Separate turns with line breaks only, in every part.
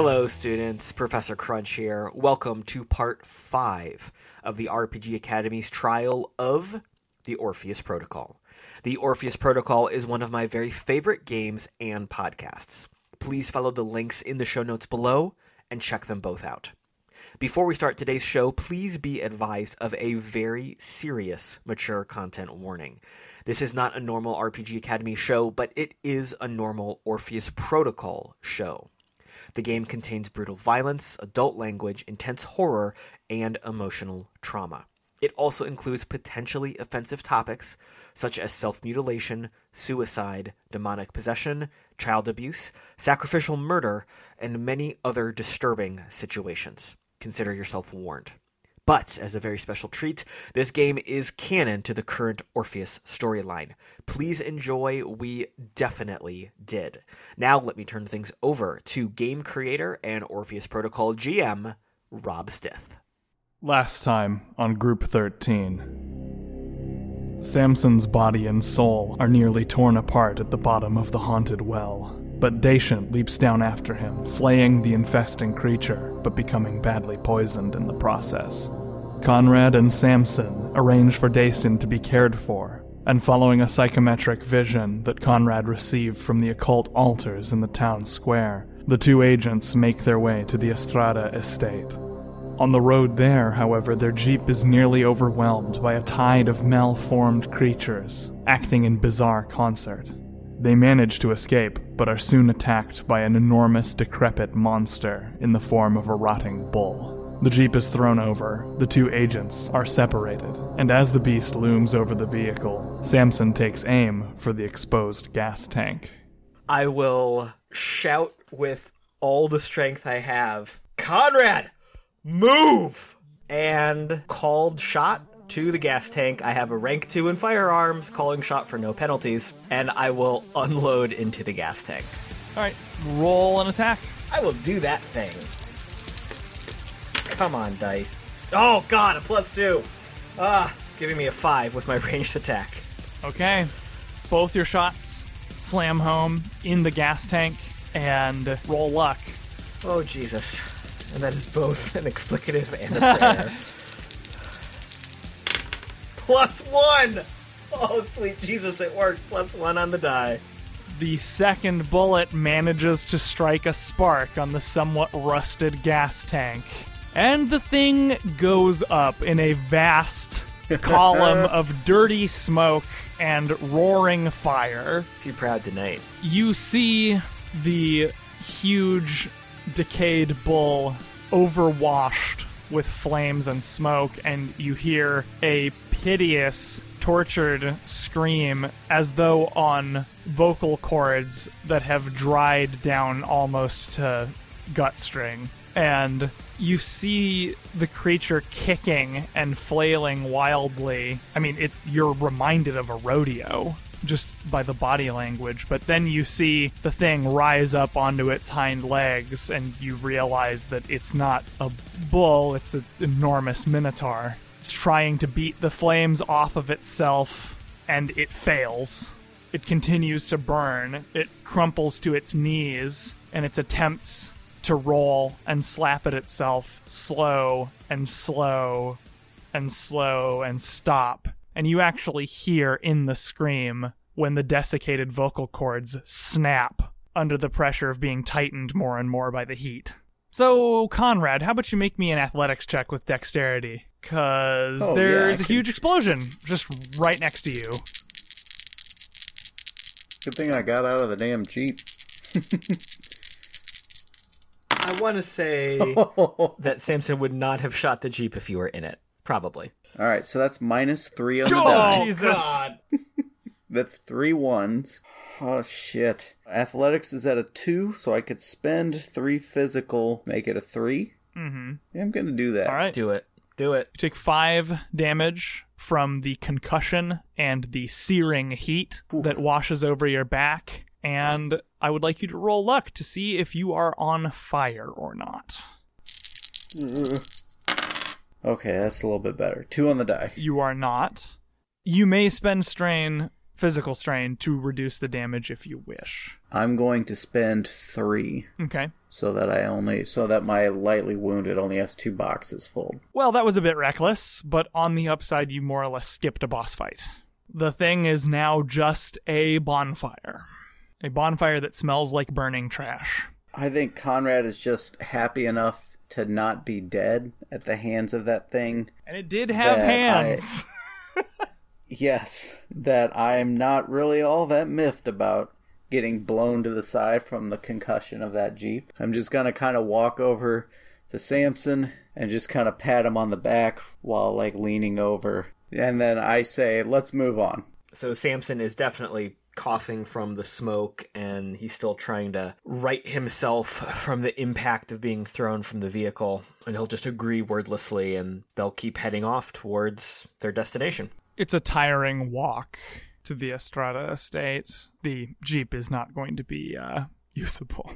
Hello, students. Professor Crunch here. Welcome to part five of the RPG Academy's trial of the Orpheus Protocol. The Orpheus Protocol is one of my very favorite games and podcasts. Please follow the links in the show notes below and check them both out. Before we start today's show, please be advised of a very serious mature content warning. This is not a normal RPG Academy show, but it is a normal Orpheus Protocol show. The game contains brutal violence, adult language, intense horror, and emotional trauma. It also includes potentially offensive topics such as self mutilation, suicide, demonic possession, child abuse, sacrificial murder, and many other disturbing situations. Consider yourself warned. But, as a very special treat, this game is canon to the current Orpheus storyline. Please enjoy, we definitely did. Now, let me turn things over to game creator and Orpheus Protocol GM, Rob Stith.
Last time on Group 13. Samson's body and soul are nearly torn apart at the bottom of the haunted well, but Dacian leaps down after him, slaying the infesting creature, but becoming badly poisoned in the process. Conrad and Samson arrange for Dacian to be cared for, and following a psychometric vision that Conrad received from the occult altars in the town square, the two agents make their way to the Estrada estate. On the road there, however, their jeep is nearly overwhelmed by a tide of malformed creatures, acting in bizarre concert. They manage to escape, but are soon attacked by an enormous, decrepit monster in the form of a rotting bull. The jeep is thrown over, the two agents are separated, and as the beast looms over the vehicle, Samson takes aim for the exposed gas tank.
I will shout with all the strength I have Conrad, move! And called shot to the gas tank. I have a rank 2 in firearms, calling shot for no penalties, and I will unload into the gas tank.
Alright, roll an attack.
I will do that thing. Come on, dice. Oh god, a plus 2! Ah, giving me a 5 with my ranged attack.
Okay. Both your shots slam home in the gas tank and roll luck.
Oh Jesus. And that is both an explicative and a prayer. Plus one! Oh, sweet Jesus, it worked. Plus one on the die.
The second bullet manages to strike a spark on the somewhat rusted gas tank. And the thing goes up in a vast column of dirty smoke and roaring fire.
Too proud tonight.
You see the huge decayed bull overwashed with flames and smoke, and you hear a piteous, tortured scream as though on vocal cords that have dried down almost to gut string. And you see the creature kicking and flailing wildly. I mean, it, you're reminded of a rodeo just by the body language, but then you see the thing rise up onto its hind legs, and you realize that it's not a bull, it's an enormous minotaur. It's trying to beat the flames off of itself, and it fails. It continues to burn. It crumples to its knees, and its attempts to roll and slap at itself slow and slow and slow and stop and you actually hear in the scream when the desiccated vocal cords snap under the pressure of being tightened more and more by the heat. So, Conrad, how about you make me an athletics check with dexterity? Because
Oh, yeah,
there's
I
a
can-
huge explosion just right next to you.
Good thing I got out of the damn Jeep.
I want to say that Samson would not have shot the Jeep if you were in it. Probably.
All right, so that's minus three on the
Oh,
die.
Jesus.
That's three ones. Oh shit. Athletics is at a two, so I could spend three physical, make it a three.
Mm-hmm.
Yeah, I'm gonna do that.
All right.
Do it. Do it.
You take five damage from the concussion and the searing heat that washes over your back. And I would like you to roll luck to see if you are on fire or not. Mm.
Okay, that's a little bit better. Two on the die.
You are not. You may spend strain physical strain to reduce the damage if you wish.
I'm going to spend three
Okay.
so that I only so that my lightly wounded only has two boxes full.
Well, that was a bit reckless, but on the upside, you more or less skipped a boss fight. The thing is now just a bonfire. A bonfire that smells like burning trash.
I think Conrad is just happy enough to not be dead at the hands of that thing.
And it did have
That I-
hands.
Yes, that I'm not really all that miffed about getting blown to the side from the concussion of that Jeep. I'm just gonna kind of walk over to Samson and just kind of pat him on the back while like leaning over. And then I say, let's move on.
So Samson is definitely coughing from the smoke and he's still trying to right himself from the impact of being thrown from the vehicle. And he'll just agree wordlessly and they'll keep heading off towards their destination.
it's a tiring walk to the Estrada estate. The Jeep is not going to be uh, usable.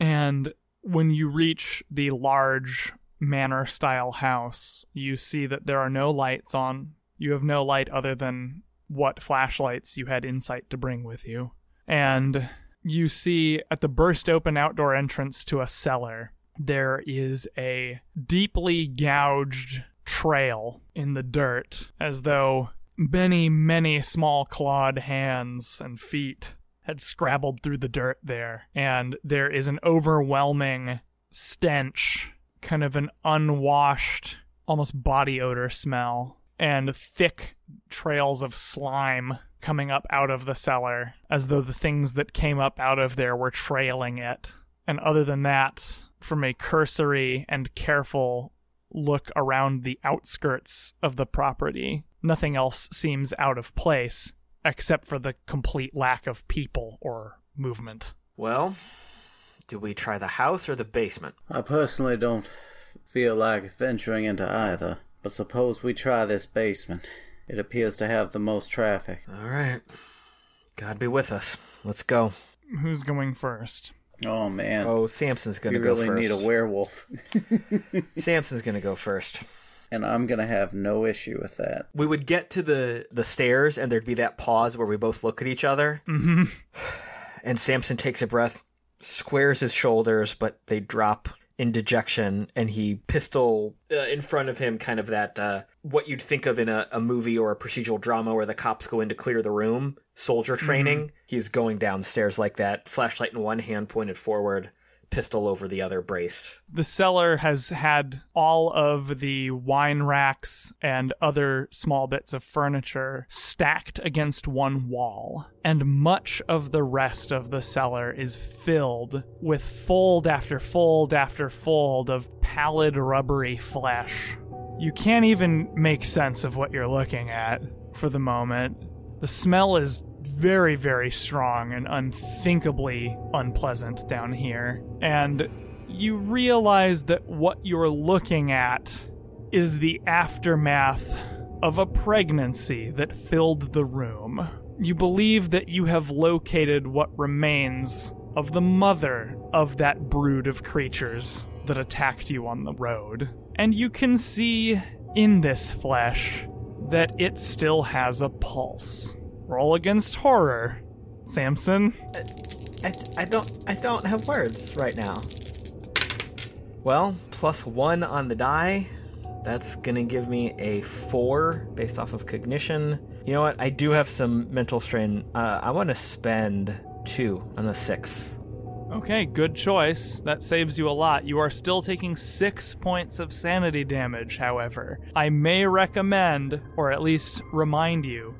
And when you reach the large manor style house, you see that there are no lights on. You have no light other than what flashlights you had insight to bring with you. And you see at the burst open outdoor entrance to a cellar, there is a deeply gouged trail in the dirt, as though many, many small clawed hands and feet had scrabbled through the dirt there. And there is an overwhelming stench, kind of an unwashed, almost body odor smell, and thick trails of slime coming up out of the cellar, as though the things that came up out of there were trailing it. And other than that, from a cursory and careful look around the outskirts of the property, nothing else seems out of place except for the complete lack of people or movement.
Well, do we try the house or the basement?
I personally don't feel like venturing into either, but suppose we try this basement. It appears to have the most traffic.
All right. God be with us. Let's go.
Who's going first?
Oh man,
Oh, Samson's gonna go
really
first.
need a werewolf,
Samson's gonna go first.
and I'm gonna have no issue with that.
We would get to the the stairs, and there'd be that pause where we both look at each other,
Mm-hmm.
and Samson takes a breath, squares his shoulders, but they drop in dejection, and he pistol uh, in front of him, kind of that uh, what you'd think of in a, a movie or a procedural drama where the cops go in to clear the room, soldier training. He's going downstairs like that, flashlight in one hand pointed forward, pistol over the other braced.
The cellar has had all of the wine racks and other small bits of furniture stacked against one wall, and much of the rest of the cellar is filled with fold after fold after fold of pallid, rubbery flesh. You can't even make sense of what you're looking at for the moment. The smell is very, very strong and unthinkably unpleasant down here. And you realize that what you're looking at is the aftermath of a pregnancy that filled the room. You believe that you have located what remains of the mother of that brood of creatures that attacked you on the road. And you can see in this flesh that it still has a pulse. Roll against horror, Samson.
I, I don't I don't have words right now. Well, plus one on the die. That's gonna give me a four based off of cognition. You know what? I do have some mental strain. Uh, I want to spend two on a six.
Okay, good choice. That saves you a lot. You are still taking six points of sanity damage, however. I may recommend, or at least remind you,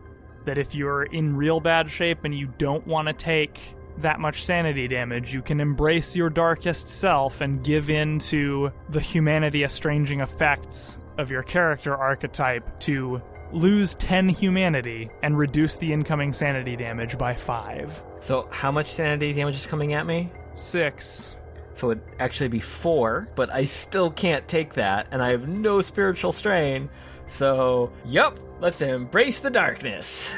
that if you're in real bad shape and you don't want to take that much sanity damage, you can embrace your darkest self and give in to the humanity estranging effects of your character archetype to lose 10 humanity and reduce the incoming sanity damage by 5.
So how much sanity damage is coming at me?
6.
So it'd actually be four, but I still can't take that, and I have no spiritual strain. So, yup, let's embrace the darkness.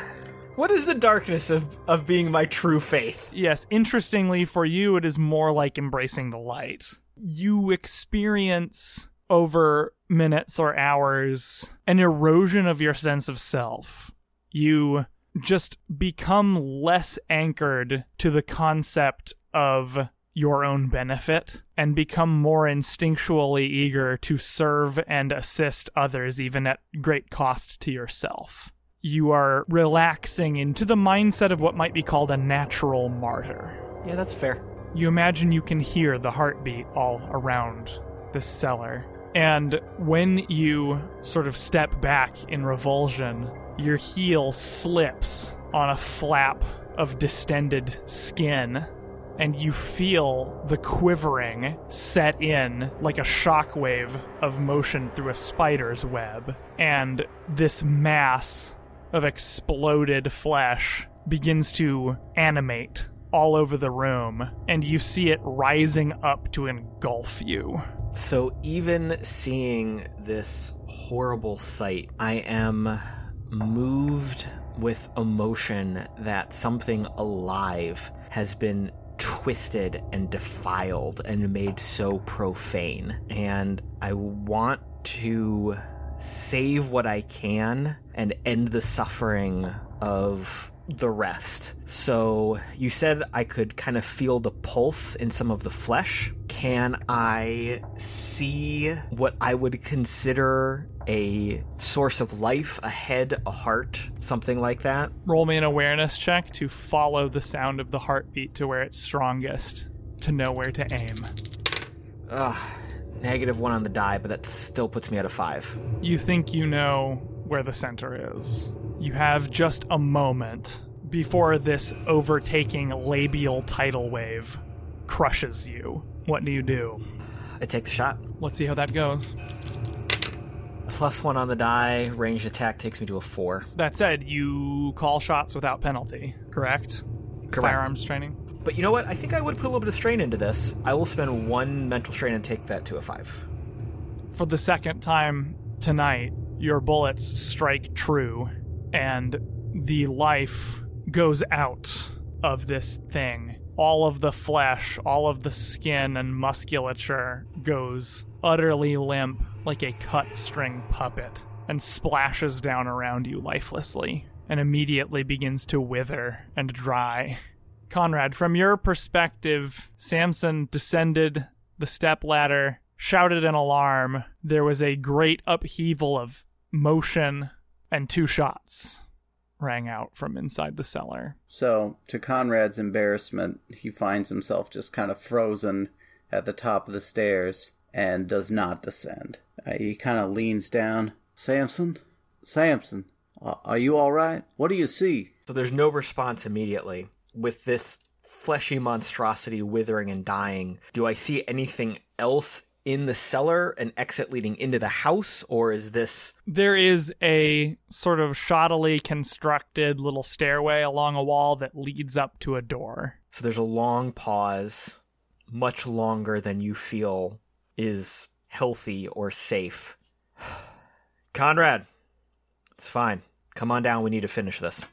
What is the darkness of, of being my true faith?
Yes, interestingly for you, it is more like embracing the light. You experience over minutes or hours an erosion of your sense of self. You just become less anchored to the concept of your own benefit and become more instinctually eager to serve and assist others, even at great cost to yourself. You are relaxing into the mindset of what might be called a natural martyr.
Yeah, that's fair.
You imagine you can hear the heartbeat all around the cellar. And when you sort of step back in revulsion, your heel slips on a flap of distended skin and you feel the quivering set in like a shockwave of motion through a spider's web. And this mass of exploded flesh begins to animate all over the room, and you see it rising up to engulf you.
So, even seeing this horrible sight, I am moved with emotion that something alive has been twisted and defiled and made so profane. And I want to save what I can and end the suffering of the rest. So you said I could kind of feel the pulse in some of the flesh. Can I see what I would consider a source of life, a head, a heart, something like that?
Roll me an awareness check to follow the sound of the heartbeat to where it's strongest, to know where to aim.
Ugh, negative one on the die, but that still puts me at a five.
You think you know where the center is. You have just a moment before this overtaking labial tidal wave crushes you. What do you do?
I take the shot.
Let's see how that goes.
Plus one on the die, ranged attack takes me to a four.
That said, you call shots without penalty, correct?
Correct.
Firearms training.
But you know what? I think I would put a little bit of strain into this. I will spend one mental strain and take that to a five.
For the second time tonight, your bullets strike true, and the life goes out of this thing. All of the flesh, all of the skin and musculature goes utterly limp like a cut string puppet and splashes down around you lifelessly and immediately begins to wither and dry. Conrad, from your perspective, Samson descended the step ladder, shouted an alarm. There was a great upheaval of motion, and two shots rang out from inside the cellar.
So, to Conrad's embarrassment, he finds himself just kind of frozen at the top of the stairs and does not descend. Uh, he kind of leans down. Samson? Samson, uh, are you all right? What do you see?
So there's no response immediately. With this fleshy monstrosity withering and dying, do I see anything else in the cellar, an exit leading into the house, or is this.
There is a sort of shoddily constructed little stairway along a wall that leads up to a door.
So there's a long pause, much longer than you feel is healthy or safe. Conrad, it's fine. Come on down. We need to finish this.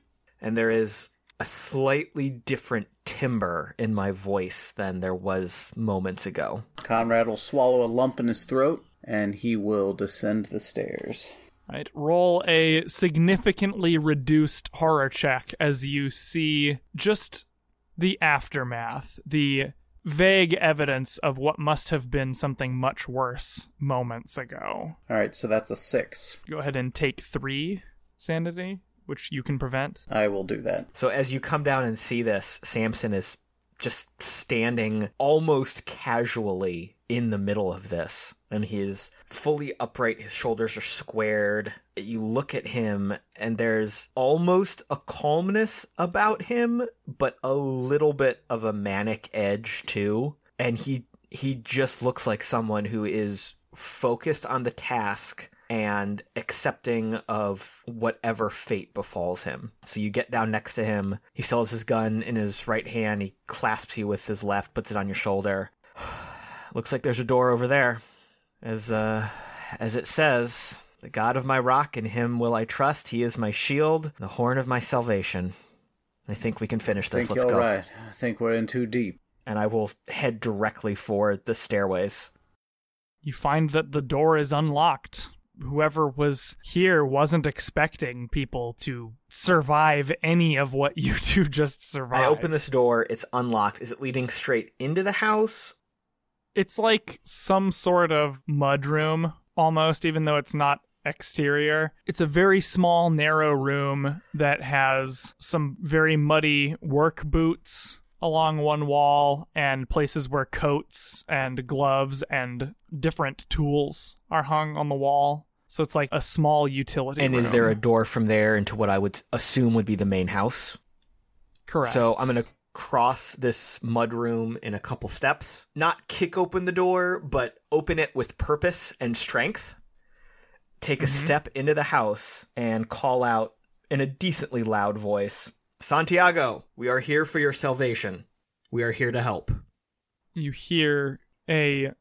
And there is a slightly different timbre in my voice than there was moments ago.
Conrad will swallow a lump in his throat and he will descend the stairs.
Right. Roll a significantly reduced horror check as you see just the aftermath, the vague evidence of what must have been something much worse moments ago.
All right, so that's a six.
Go ahead and take three sanity, which you can prevent.
I will do that.
So as you come down and see this, Samson is just standing almost casually in the middle of this. And he is fully upright, his shoulders are squared. You look at him, and there's almost a calmness about him, but a little bit of a manic edge too. And he he just looks like someone who is focused on the task and accepting of whatever fate befalls him. So you get down next to him. He still has his gun in his right hand. He clasps you with his left, puts it on your shoulder. Looks like there's a door over there. As uh as it says, the God of my rock, in him will I trust. He is my shield, the horn of my salvation. I think we can finish this.
think
Let's
you're
go.
right. I think we're in too deep.
And I will head directly for the stairways.
You find that the door is unlocked. Whoever was here wasn't expecting people to survive any of what you two just survived.
I open this door. It's unlocked. Is it leading straight into the house?
It's like some sort of mudroom almost, even though it's not exterior. It's a very small, narrow room that has some very muddy work boots along one wall and places where coats and gloves and different tools are hung on the wall. So it's like a small utility
And is there a door from there into what I would assume would be the main house?
correct?
So I'm going to cross this mudroom in a couple steps. Not kick open the door, but open it with purpose and strength. Take a mm-hmm. step into the house and call out in a decently loud voice Santiago, we are here for your salvation. We are here to help.
you hear a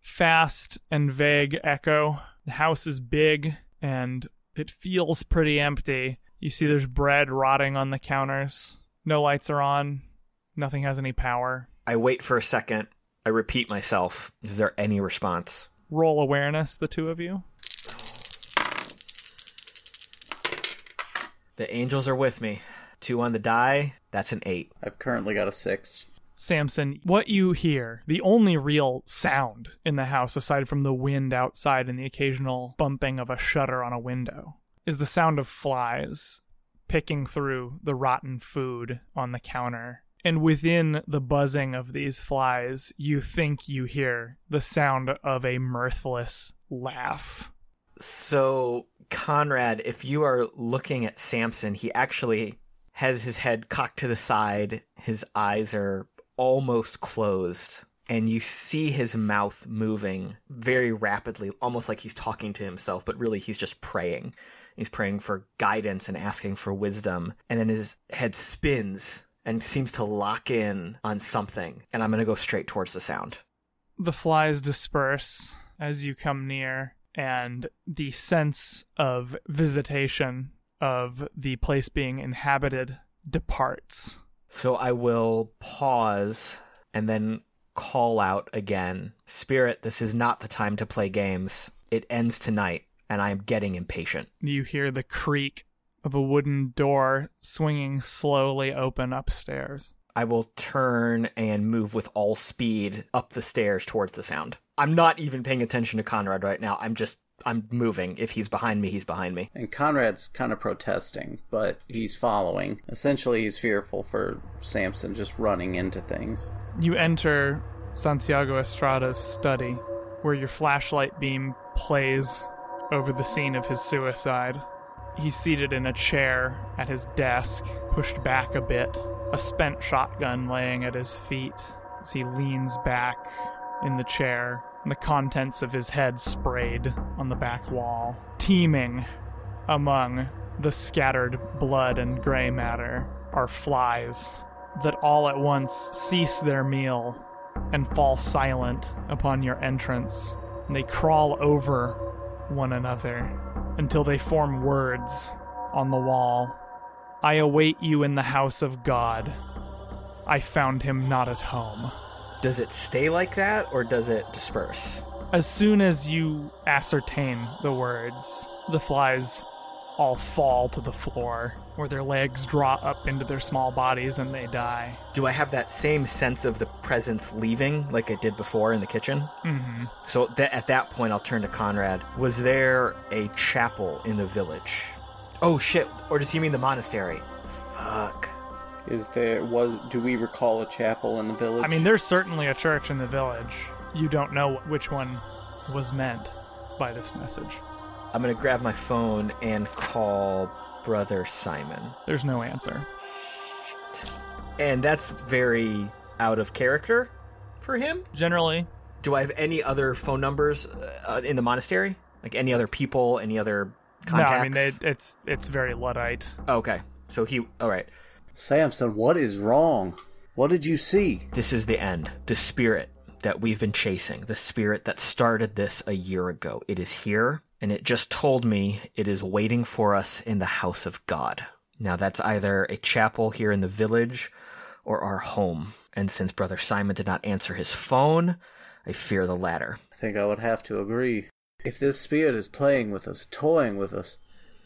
fast and vague echo. The house is big and it feels pretty empty. You see there's bread rotting on the counters. No lights are on. Nothing has any power.
I wait for a second. I repeat myself. Is there any response?
Roll awareness, the two of you.
The angels are with me. Two on the die. That's an eight.
I've currently got a six.
Samson, what you hear, the only real sound in the house aside from the wind outside and the occasional bumping of a shutter on a window, is the sound of flies picking through the rotten food on the counter. And within the buzzing of these flies, you think you hear the sound of a mirthless laugh.
So, Conrad, if you are looking at Samson, he actually has his head cocked to the side. His eyes are almost closed. And you see his mouth moving very rapidly, almost like he's talking to himself, but really he's just praying. He's praying for guidance and asking for wisdom. And then his head spins and seems to lock in on something. And I'm going to go straight towards the sound.
the flies disperse as you come near, and the sense of visitation of the place being inhabited departs.
So I will pause and then call out again Spirit, this is not the time to play games. It ends tonight, and I am getting impatient.
You hear the creak of a wooden door swinging slowly open upstairs.
I will turn and move with all speed up the stairs towards the sound. I'm not even paying attention to Conrad right now. I'm just, I'm moving. If he's behind me, he's behind me.
And Conrad's kind of protesting, but he's following. Essentially, he's fearful for Samson just running into things.
You enter Santiago Estrada's study, where your flashlight beam plays over the scene of his suicide. He's seated in a chair at his desk, pushed back a bit, a spent shotgun laying at his feet as he leans back in the chair, and the contents of his head sprayed on the back wall, teeming among the scattered blood and gray matter are flies that all at once cease their meal and fall silent upon your entrance. And they crawl over one another until they form words on the wall. I await you in the house of God. I found him not at home.
Does it stay like that, or does it disperse?
As soon as you ascertain the words, the flies all fall to the floor, where their legs draw up into their small bodies and they die.
Do I have that same sense of the presence leaving like I did before in the kitchen?
hmm
So th- at that point, I'll turn to Conrad. Was there a chapel in the village? Oh shit! Or does he mean the monastery? Fuck.
Is there was do we recall a chapel in the village?
I mean, there's certainly a church in the village. You don't know which one was meant by this message.
I'm gonna grab my phone and call Brother Simon.
There's no answer.
And that's very out of character for him.
Generally,
Do I have any other phone numbers uh, in the monastery? Like any other people? Any other contacts?
no. I mean, they, it's it's very luddite.
okay. So he. All right.
Samson, what is wrong? What did you see?
This is the end. The spirit that we've been chasing, the spirit that started this a year ago, it is here, and it just told me it is waiting for us in the house of God. Now, that's either a chapel here in the village or our home. And since Brother Simon did not answer his phone, I fear the latter.
I think I would have to agree. If this spirit is playing with us, toying with us,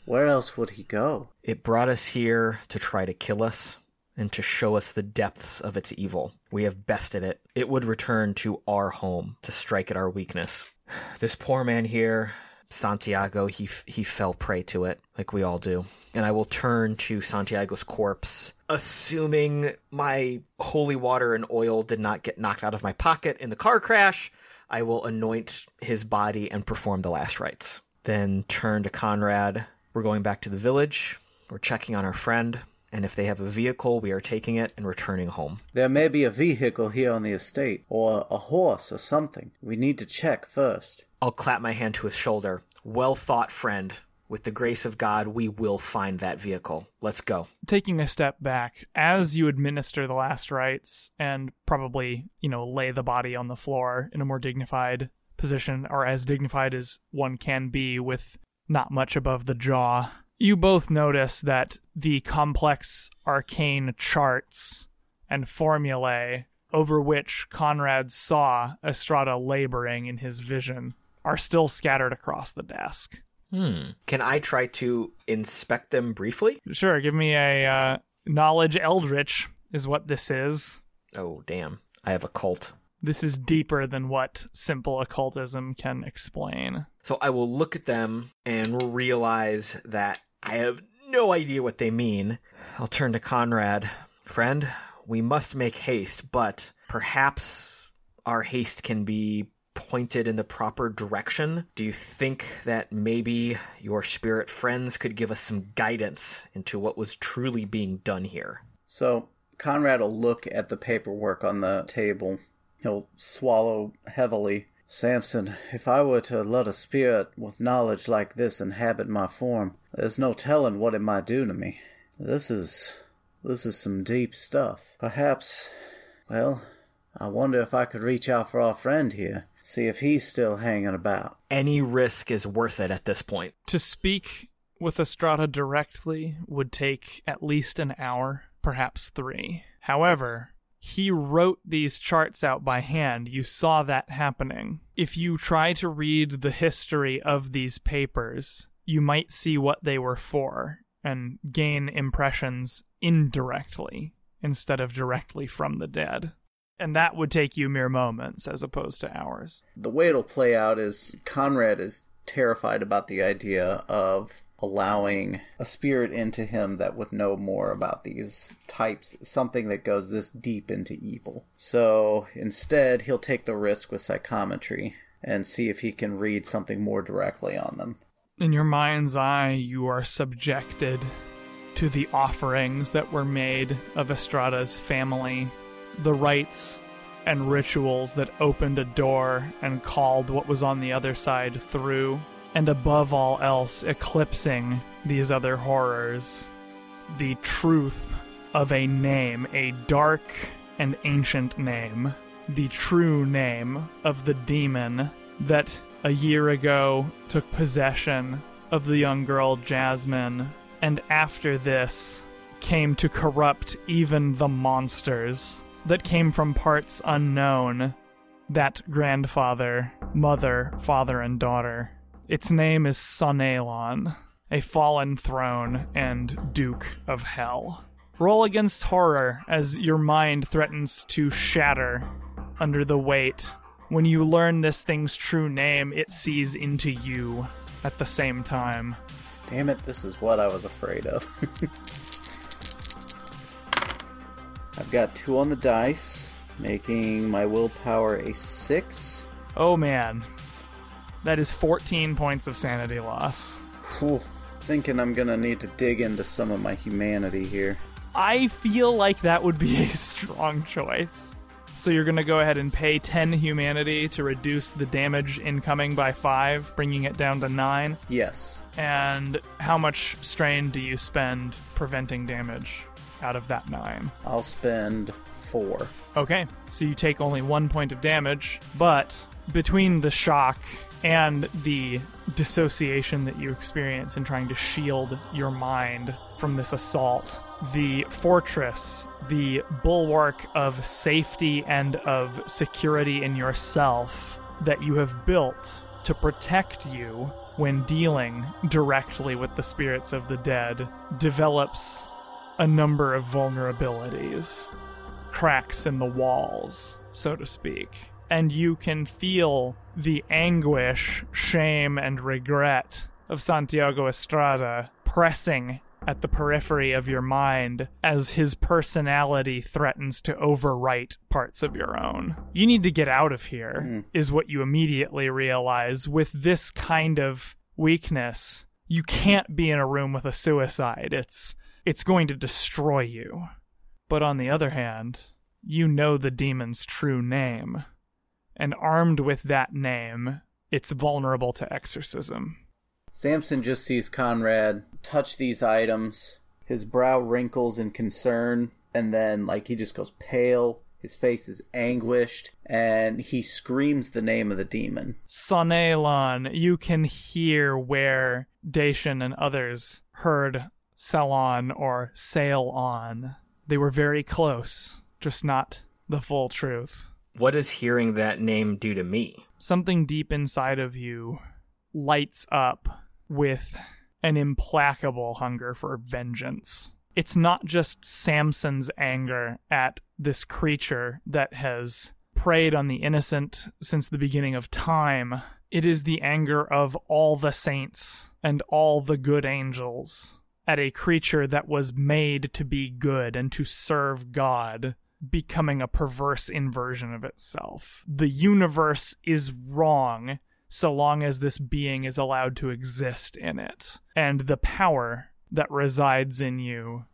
where else would he go?
It brought us here to try to kill us and to show us the depths of its evil. We have bested it. It would return to our home to strike at our weakness. This poor man here, Santiago, he he fell prey to it, like we all do. And I will turn to Santiago's corpse, assuming my holy water and oil did not get knocked out of my pocket in the car crash. I will anoint his body and perform the last rites. Then turn to Conrad. We're going back to the village. We're checking on our friend, and if they have a vehicle, we are taking it and returning home.
There may be a vehicle here on the estate, or a horse or something. We need to check first.
I'll clap my hand to his shoulder. Well thought, friend. With the grace of God, we will find that vehicle. Let's go.
Taking a step back, as you administer the last rites and probably, you know, lay the body on the floor in a more dignified position, or as dignified as one can be with not much above the jaw, you both notice that the complex arcane charts and formulae over which Conrad saw Estrada laboring in his vision are still scattered across the desk.
Hmm. Can I try to inspect them briefly?
Sure, give me a uh, knowledge eldritch is what this is.
Oh, damn. I have occult.
This is deeper than what simple occultism can explain.
So I will look at them and realize that I have no idea what they mean. I'll turn to Conrad. Friend, we must make haste, but perhaps our haste can be pointed in the proper direction? Do you think that maybe your spirit friends could give us some guidance into what was truly being done here?
So Conrad will look at the paperwork on the table. He'll swallow heavily. Samson, if I were to let a spirit with knowledge like this inhabit my form, there's no telling what it might do to me. This is this is some deep stuff. Perhaps well, I wonder if I could reach out for our friend here. See if he's still hanging about.
Any risk is worth it at this point.
To speak with Estrada directly would take at least an hour, perhaps three. However, he wrote these charts out by hand. You saw that happening. If you try to read the history of these papers, you might see what they were for and gain impressions indirectly instead of directly from the dead. And that would take you mere moments as opposed to hours.
The way it'll play out is Conrad is terrified about the idea of allowing a spirit into him that would know more about these types, something that goes this deep into evil. So instead, he'll take the risk with psychometry and see if he can read something more directly on them.
In your mind's eye, you are subjected to the offerings that were made of Estrada's family, the rites and rituals that opened a door and called what was on the other side through, and above all else, eclipsing these other horrors, the truth of a name, a dark and ancient name, the true name of the demon that a year ago took possession of the young girl Jasmine, and after this came to corrupt even the monsters that came from parts unknown. That grandfather, mother, father, and daughter. Its name is Sonalon, a fallen throne and Duke of Hell. Roll against horror as your mind threatens to shatter under the weight. When you learn this thing's true name, it sees into you at the same time.
Damn it, this is what I was afraid of. I've got two on the dice, making my willpower a six.
Oh man. That is 14 points of sanity loss.
Whew. Thinking I'm gonna need to dig into some of my humanity here.
I feel like that would be a strong choice. So you're going to go ahead and pay 10 humanity to reduce the damage incoming by 5, bringing it down to 9.
Yes.
And how much strain do you spend preventing damage out of that 9?
I'll spend four.
Okay, so you take only 1 point of damage, but between the shock and the dissociation that you experience in trying to shield your mind from this assault, the fortress, the bulwark of safety and of security in yourself that you have built to protect you when dealing directly with the spirits of the dead, develops a number of vulnerabilities, cracks in the walls, so to speak. And you can feel the anguish, shame, and regret of Santiago Estrada pressing at the periphery of your mind as his personality threatens to overwrite parts of your own. You need to get out of here, hmm. is what you immediately realize. With this kind of weakness, you can't be in a room with a suicide. It's it's going to destroy you. But on the other hand, you know the demon's true name. And armed with that name, it's vulnerable to exorcism.
Samson just sees Conrad touch these items. His brow wrinkles in concern, and then, like, he just goes pale. His face is anguished, and he screams the name of the demon.
Sonelon, you can hear where Dacian and others heard Salon or Sail on. They were very close, just not the full truth.
What does hearing that name do to me?
Something deep inside of you lights up with an implacable hunger for vengeance. It's not just Samson's anger at this creature that has preyed on the innocent since the beginning of time. It is the anger of all the saints and all the good angels at a creature that was made to be good and to serve God becoming a perverse inversion of itself. The universe is wrong so long as this being is allowed to exist in it. And the power that resides in you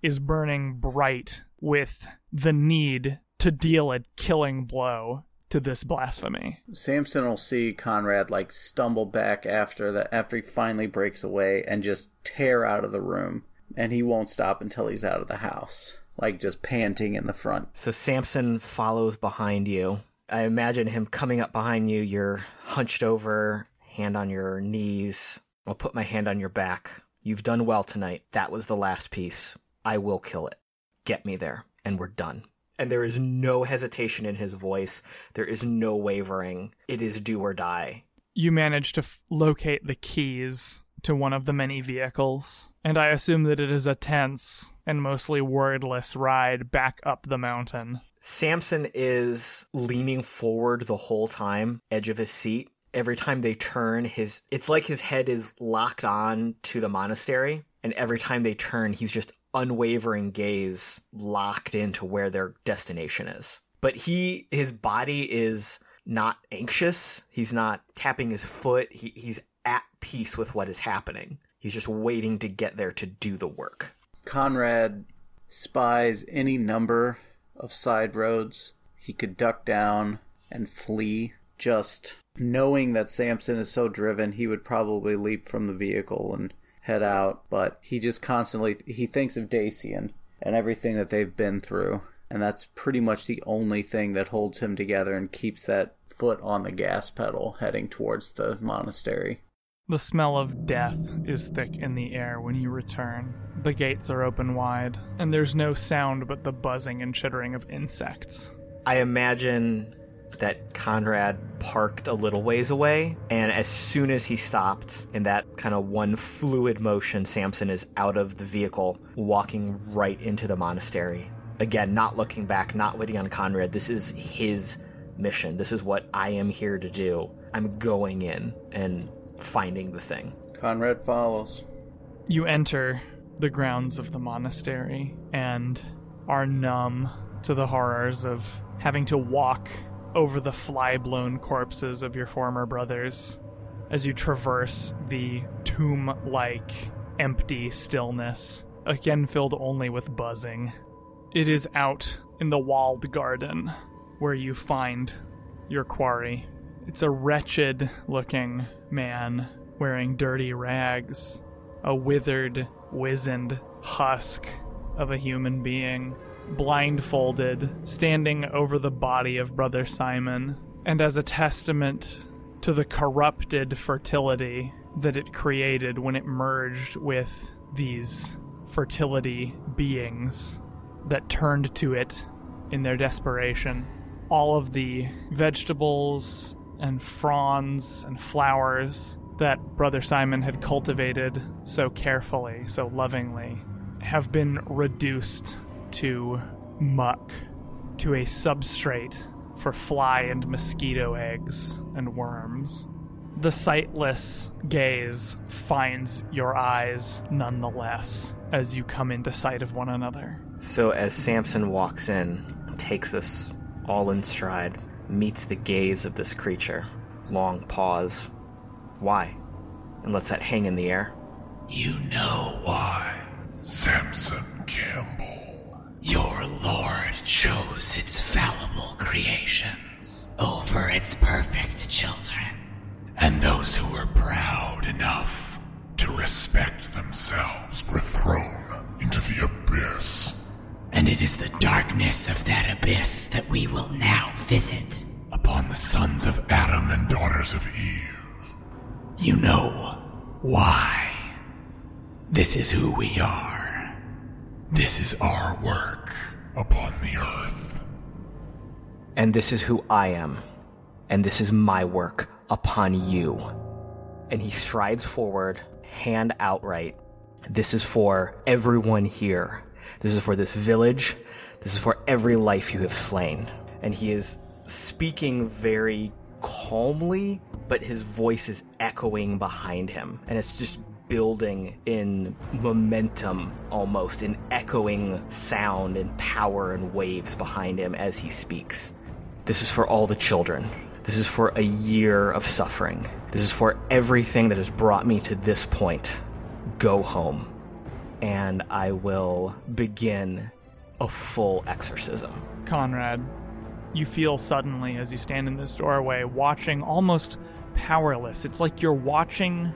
is burning bright with the need to deal a killing blow to this blasphemy.
Samson will see Conrad like stumble back after that after he finally breaks away and just tear out of the room and he won't stop until he's out of the house like just panting in the front.
So Samson follows behind you. I imagine him coming up behind you. You're hunched over, hand on your knees. I'll put my hand on your back. You've done well tonight. That was the last piece. I will kill it. Get me there, and we're done. And there is no hesitation in his voice. There is no wavering. It is do or die.
You manage to f- locate the keys to one of the many vehicles, and I assume that it is a tense and mostly wordless ride back up the mountain.
Samson is leaning forward the whole time, edge of his seat. Every time they turn, his it's like his head is locked on to the monastery, and every time they turn, he's just unwavering gaze locked into where their destination is. But he his body is not anxious. He's not tapping his foot. He, he's at peace with what is happening. He's just waiting to get there to do the work.
Conrad spies any number of side roads he could duck down and flee. Just knowing that Samson is so driven, he would probably leap from the vehicle and head out. But he just constantly he thinks of Dacian and everything that they've been through, and that's pretty much the only thing that holds him together and keeps that foot on the gas pedal heading towards the monastery.
The smell of death is thick in the air when you return. The gates are open wide, and there's no sound but the buzzing and chittering of insects.
I imagine that Conrad parked a little ways away, and as soon as he stopped in that kind of one fluid motion, Samson is out of the vehicle, walking right into the monastery. Again, not looking back, not waiting on Conrad. This is his mission. This is what I am here to do. I'm going in and finding the thing.
Conrad follows.
You enter the grounds of the monastery and are numb to the horrors of having to walk over the fly blown corpses of your former brothers as you traverse the tomb like empty stillness, again filled only with buzzing. It is out in the walled garden where you find your quarry. It's a wretched looking man wearing dirty rags, a withered, wizened husk of a human being, blindfolded, standing over the body of Brother Simon. And as a testament to the corrupted fertility that it created when it merged with these fertility beings that turned to it in their desperation, all of the vegetables and fronds and flowers that Brother Simon had cultivated so carefully, so lovingly, have been reduced to muck, to a substrate for fly and mosquito eggs and worms. The sightless gaze finds your eyes nonetheless as you come into sight of one another.
So as Samson walks in, takes this all in stride, meets the gaze of this creature, long pause. Why? And lets that hang in the air.
You know why, Samson Campbell. Your Lord chose its fallible creations over its perfect children. And those who were proud enough to respect themselves were thrown into the abyss. And it is the darkness of that abyss that we will now visit upon the sons of Adam and daughters of Eve. You know why. This is who we are. This is our work upon the earth.
And this is who I am. And this is my work upon you. And he strides forward, hand outright. This is for everyone here. This is for this village. This is for every life you have slain. And he is speaking very calmly, but his voice is echoing behind him. And it's just building in momentum almost, in echoing sound and power and waves behind him as he speaks. This is for all the children. This is for a year of suffering. This is for everything that has brought me to this point. Go home. And I will begin a full exorcism.
Conrad, you feel suddenly as you stand in this doorway, watching almost powerless. It's like you're watching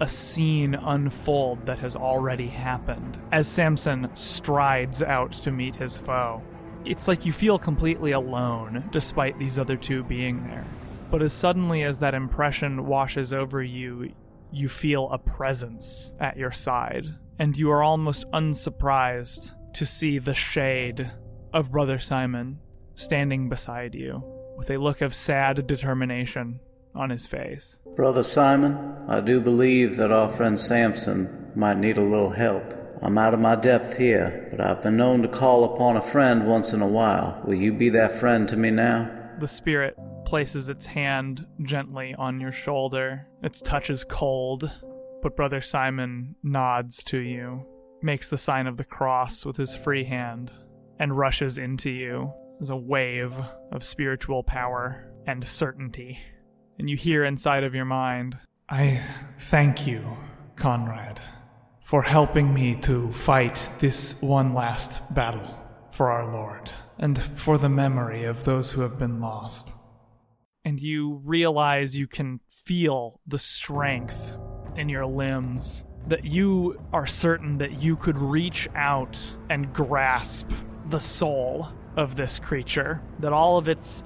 a scene unfold that has already happened as Samson strides out to meet his foe. It's like you feel completely alone despite these other two being there. But as suddenly as that impression washes over you, you feel a presence at your side, and you are almost unsurprised to see the shade of Brother Simon standing beside you with a look of sad determination on his face.
Brother Simon, I do believe that our friend Samson might need a little help. I'm out of my depth here, but I've been known to call upon a friend once in a while. Will you be that friend to me now?
The spirit places its hand gently on your shoulder. Its touch is cold, but Brother Simon nods to you, makes the sign of the cross with his free hand, and rushes into you as a wave of spiritual power and certainty. And you hear inside of your mind, I thank you, Conrad, for helping me to fight this one last battle for our Lord and for the memory of those who have been lost. And you realize you can feel the strength in your limbs, that you are certain that you could reach out and grasp the soul of this creature, that all of its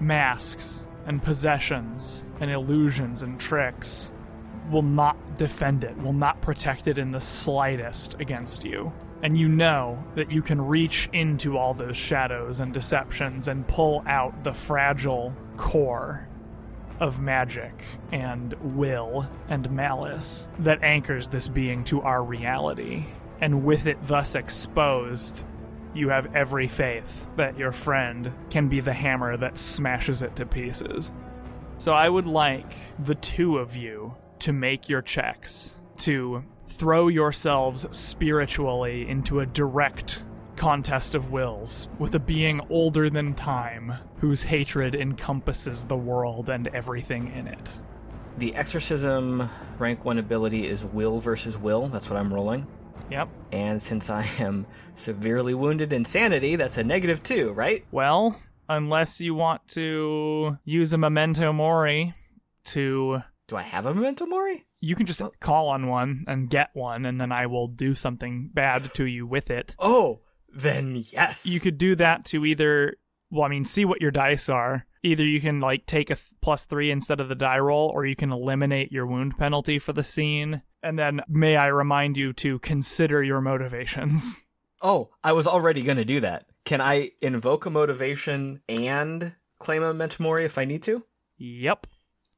masks and possessions and illusions and tricks will not defend it, will not protect it in the slightest against you. And you know that you can reach into all those shadows and deceptions and pull out the fragile core of magic and will and malice that anchors this being to our reality. And with it thus exposed, you have every faith that your friend can be the hammer that smashes it to pieces. So I would like the two of you to make your checks, to throw yourselves spiritually into a direct contest of wills with a being older than time whose hatred encompasses the world and everything in it.
The exorcism rank 1 ability is will versus will. That's what I'm rolling.
Yep.
And since I am severely wounded in sanity, that's a negative 2, right?
Well, unless you want to use a memento mori to
Do I have a memento mori?
you can just call on one and get one and then I will do something bad to you with it.
Oh, then yes.
You could do that to either well, I mean, see what your dice are. Either you can like take a th- plus 3 instead of the die roll or you can eliminate your wound penalty for the scene. And then may I remind you to consider your motivations.
Oh, I was already going to do that. Can I invoke a motivation and claim a memento mori if I need to?
Yep.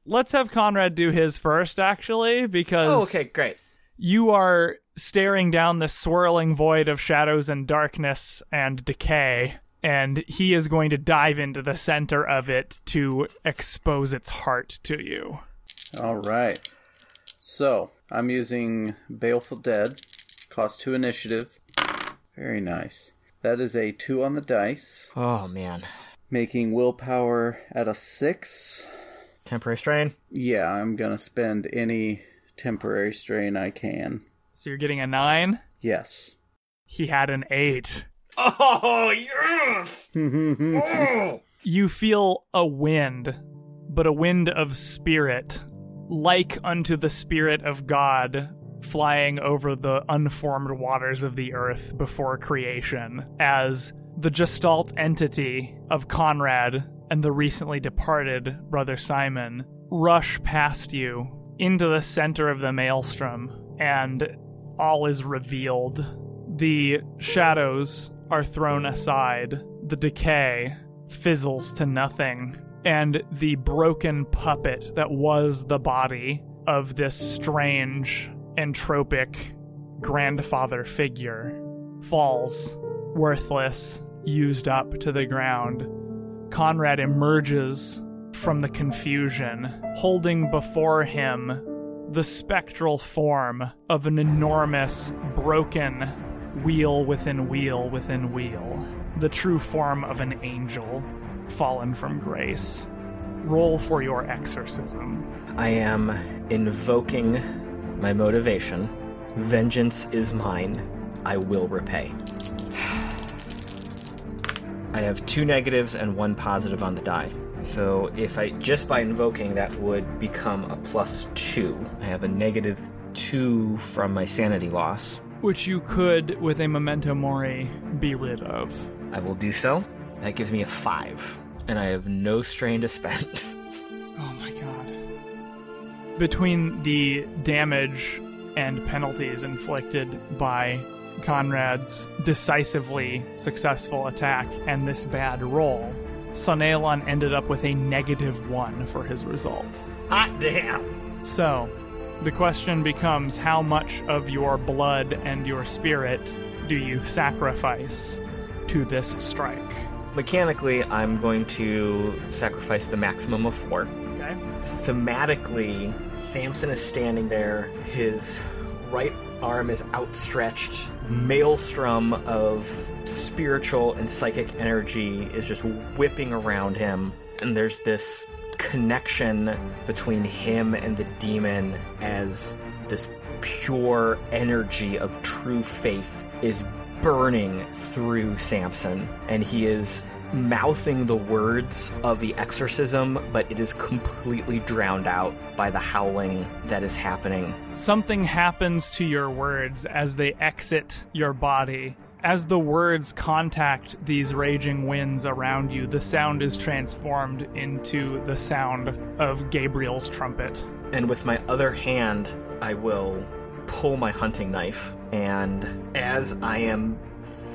Let's have Conrad do his first, actually, because
Oh, okay, great.
You are staring down the swirling void of shadows and darkness and decay, and he is going to dive into the center of it to expose its heart to you.
All right. So I'm using Baleful Dead. Cost two initiative. Very nice. That is a two on the dice,
Oh man,
making willpower at a six.
temporary strain.
Yeah, I'm gonna spend any temporary strain I can.
So you're getting a nine.
Yes.
He had an eight.
Oh yes! oh.
You feel a wind, but a wind of spirit, like unto the Spirit of God, flying over the unformed waters of the earth before creation, as the gestalt entity of Conrad and the recently departed Brother Simon rush past you into the center of the maelstrom, and all is revealed. The shadows are thrown aside, the decay fizzles to nothing, and the broken puppet that was the body of this strange, entropic grandfather figure falls, worthless, used up to the ground. Conrad emerges from the confusion, holding before him the spectral form of an enormous, broken wheel within wheel within wheel, the true form of an angel fallen from grace. Roll for your exorcism.
I am invoking my motivation. Vengeance is mine. I will repay. I have two negatives and one positive on the die. So if I just by invoking that would become a plus two. I have a negative two from my sanity loss.
Which you could, with a memento mori, be rid of.
I will do so. That gives me a five, and I have no strain to spend.
Oh my god. Between the damage and penalties inflicted by Conrad's decisively successful attack and this bad roll, Sonalon ended up with a negative one for his result.
Hot damn!
So, the question becomes how much of your blood and your spirit do you sacrifice to this strike?
Mechanically, I'm going to sacrifice the maximum of four.
Okay.
Thematically, Samson is standing there. His right arm is outstretched. Maelstrom of spiritual and psychic energy is just whipping around him. And there's this connection between him and the demon as this pure energy of true faith is burning through Samson. And he is mouthing the words of the exorcism, but it is completely drowned out by the howling that is happening.
Something happens to your words as they exit your body. As the words contact these raging winds around you, the sound is transformed into the sound of Gabriel's trumpet.
And with my other hand, I will pull my hunting knife. And as I am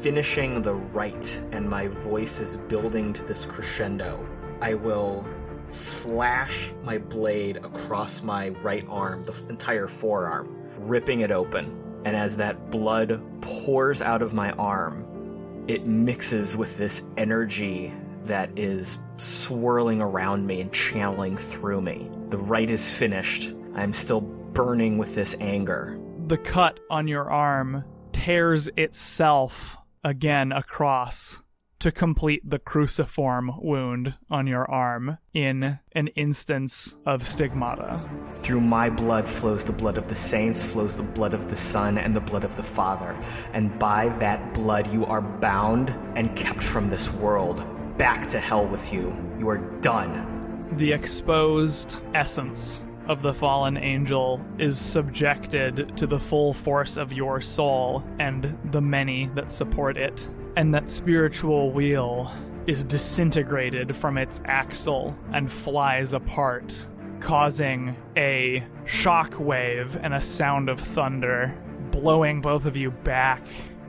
finishing the rite and my voice is building to this crescendo, I will slash my blade across my right arm, the entire forearm, ripping it open. And as that blood pours out of my arm, it mixes with this energy that is swirling around me and channeling through me. The rite is finished. I'm still burning with this anger.
The cut on your arm tears itself again across to complete the cruciform wound on your arm in an instance of stigmata.
Through my blood flows the blood of the saints, flows the blood of the Son, and the blood of the Father. And by that blood you are bound and kept from this world. Back to hell with you. You are done.
The exposed essence of the fallen angel is subjected to the full force of your soul and the many that support it. And that spiritual wheel is disintegrated from its axle and flies apart, causing a shock wave and a sound of thunder, blowing both of you back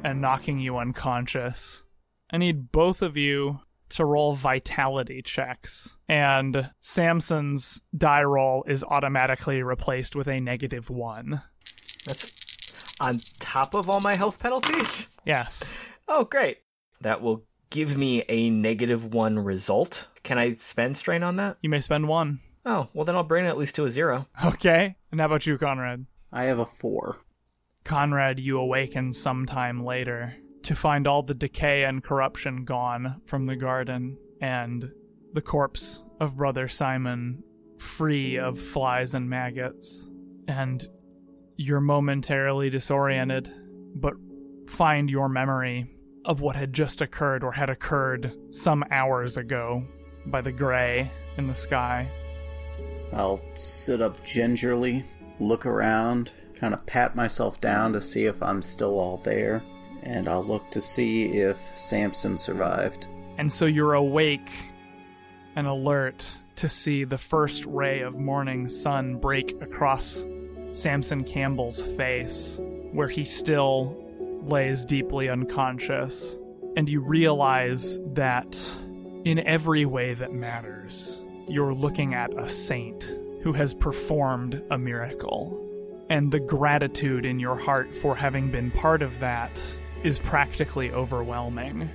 and knocking you unconscious. I need both of you to roll vitality checks, and Samson's die roll is automatically replaced with a negative one.
That's on top of all my health penalties.
Yes.
Oh, great. That will give me a negative one result. Can I spend strain on that?
You may spend one.
Oh, well, then I'll bring it at least to a zero.
Okay. And how about you, Conrad?
I have a four.
Conrad, you awaken sometime later to find all the decay and corruption gone from the garden and the corpse of Brother Simon free of flies and maggots. And you're momentarily disoriented, but find your memory of what had just occurred or had occurred some hours ago by the gray in the sky.
I'll sit up gingerly, look around, kind of pat myself down to see if I'm still all there, and I'll look to see if Samson survived.
And so you're awake and alert to see the first ray of morning sun break across Samson Campbell's face, where he still lays deeply unconscious. And you realize that in every way that matters, you're looking at a saint who has performed a miracle. And the gratitude in your heart for having been part of that is practically overwhelming.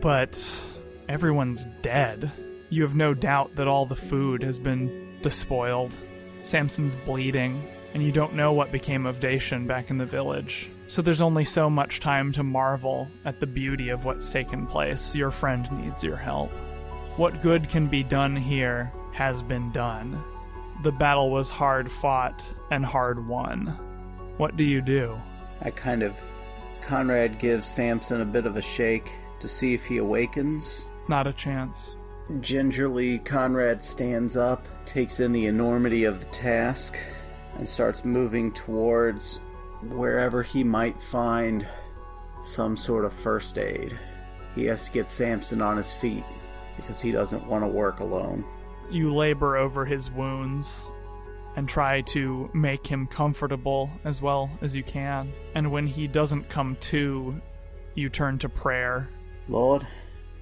But everyone's dead. You have no doubt that all the food has been despoiled. Samson's bleeding, and you don't know what became of Dacian back in the village. So there's only so much time to marvel at the beauty of what's taken place. Your friend needs your help. What good can be done here has been done. The battle was hard fought and hard won. What do you do?
I kind of. Conrad gives Samson a bit of a shake to see if he awakens.
Not a chance.
Gingerly, Conrad stands up, takes in the enormity of the task, and starts moving towards wherever he might find some sort of first aid. He has to get Samson on his feet because he doesn't want to work alone.
You labor over his wounds and try to make him comfortable as well as you can. And when he doesn't come to, you turn to prayer.
Lord,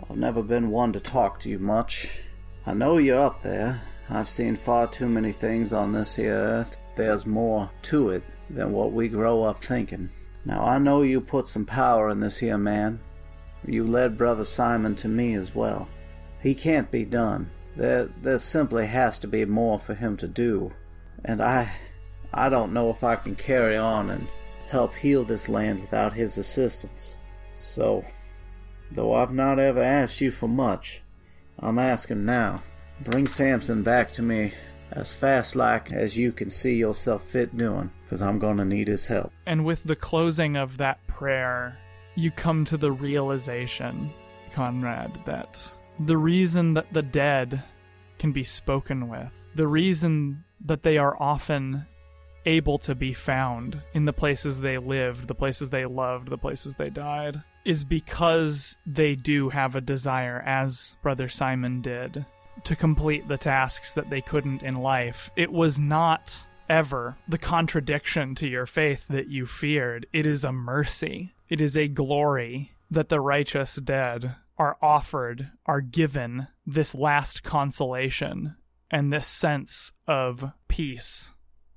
I've never been one to talk to you much. I know you're up there. I've seen far too many things on this here earth. There's more to it than what we grow up thinking. Now I know you put some power in this here man. You led Brother Simon to me as well. He can't be done. There, there simply has to be more for him to do. And I, I don't know if I can carry on and help heal this land without his assistance. So, though I've not ever asked you for much, I'm asking now. Bring Samson back to me as fast like as you can see yourself fit doing, because I'm gonna need his help.
And with the closing of that prayer, you come to the realization, Conrad, that the reason that the dead can be spoken with, the reason that they are often able to be found in the places they lived, the places they loved, the places they died, is because they do have a desire, as Brother Simon did, to complete the tasks that they couldn't in life. It was not ever the contradiction to your faith that you feared. It is a mercy. It is a glory that the righteous dead are offered, are given this last consolation and this sense of peace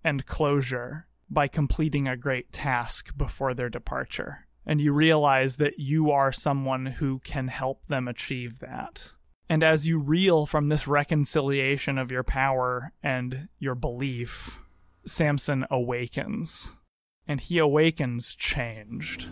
and closure by completing a great task before their departure. And you realize that you are someone who can help them achieve that. And as you reel from this reconciliation of your power and your belief, Samson awakens. And he awakens changed.